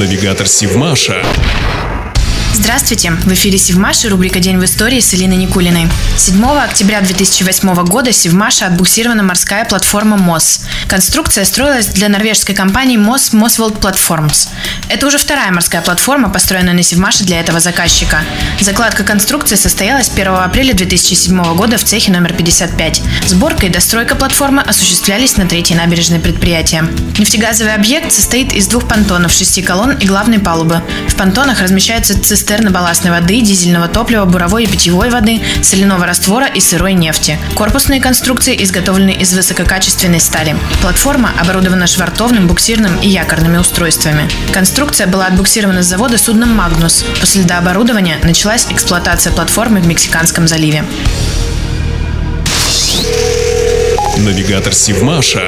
Навигатор Сивмаша. Здравствуйте! В эфире Севмаш и рубрика «День в истории» с Элиной Никулиной. 7 октября 2008 года Севмаша отбуксирована морская платформа МОС. Конструкция строилась для норвежской компании МОС Mosvold Platforms. Это уже вторая морская платформа, построенная на Севмаше для этого заказчика. Закладка конструкции состоялась 1 апреля 2007 года в цехе номер 55. Сборка и достройка платформы осуществлялись на третьей набережной предприятия. Нефтегазовый объект состоит из двух понтонов, шести колонн и главной палубы. В понтонах размещаются цистерны балластной воды, дизельного топлива, буровой и питьевой воды, соляного раствора и сырой нефти. Корпусные конструкции изготовлены из высококачественной стали. Платформа оборудована швартовным, буксирным и якорными устройствами. Конструкция была отбуксирована с завода судном «Магнус». После дооборудования началась эксплуатация платформы в Мексиканском заливе. Навигатор Сивмаша.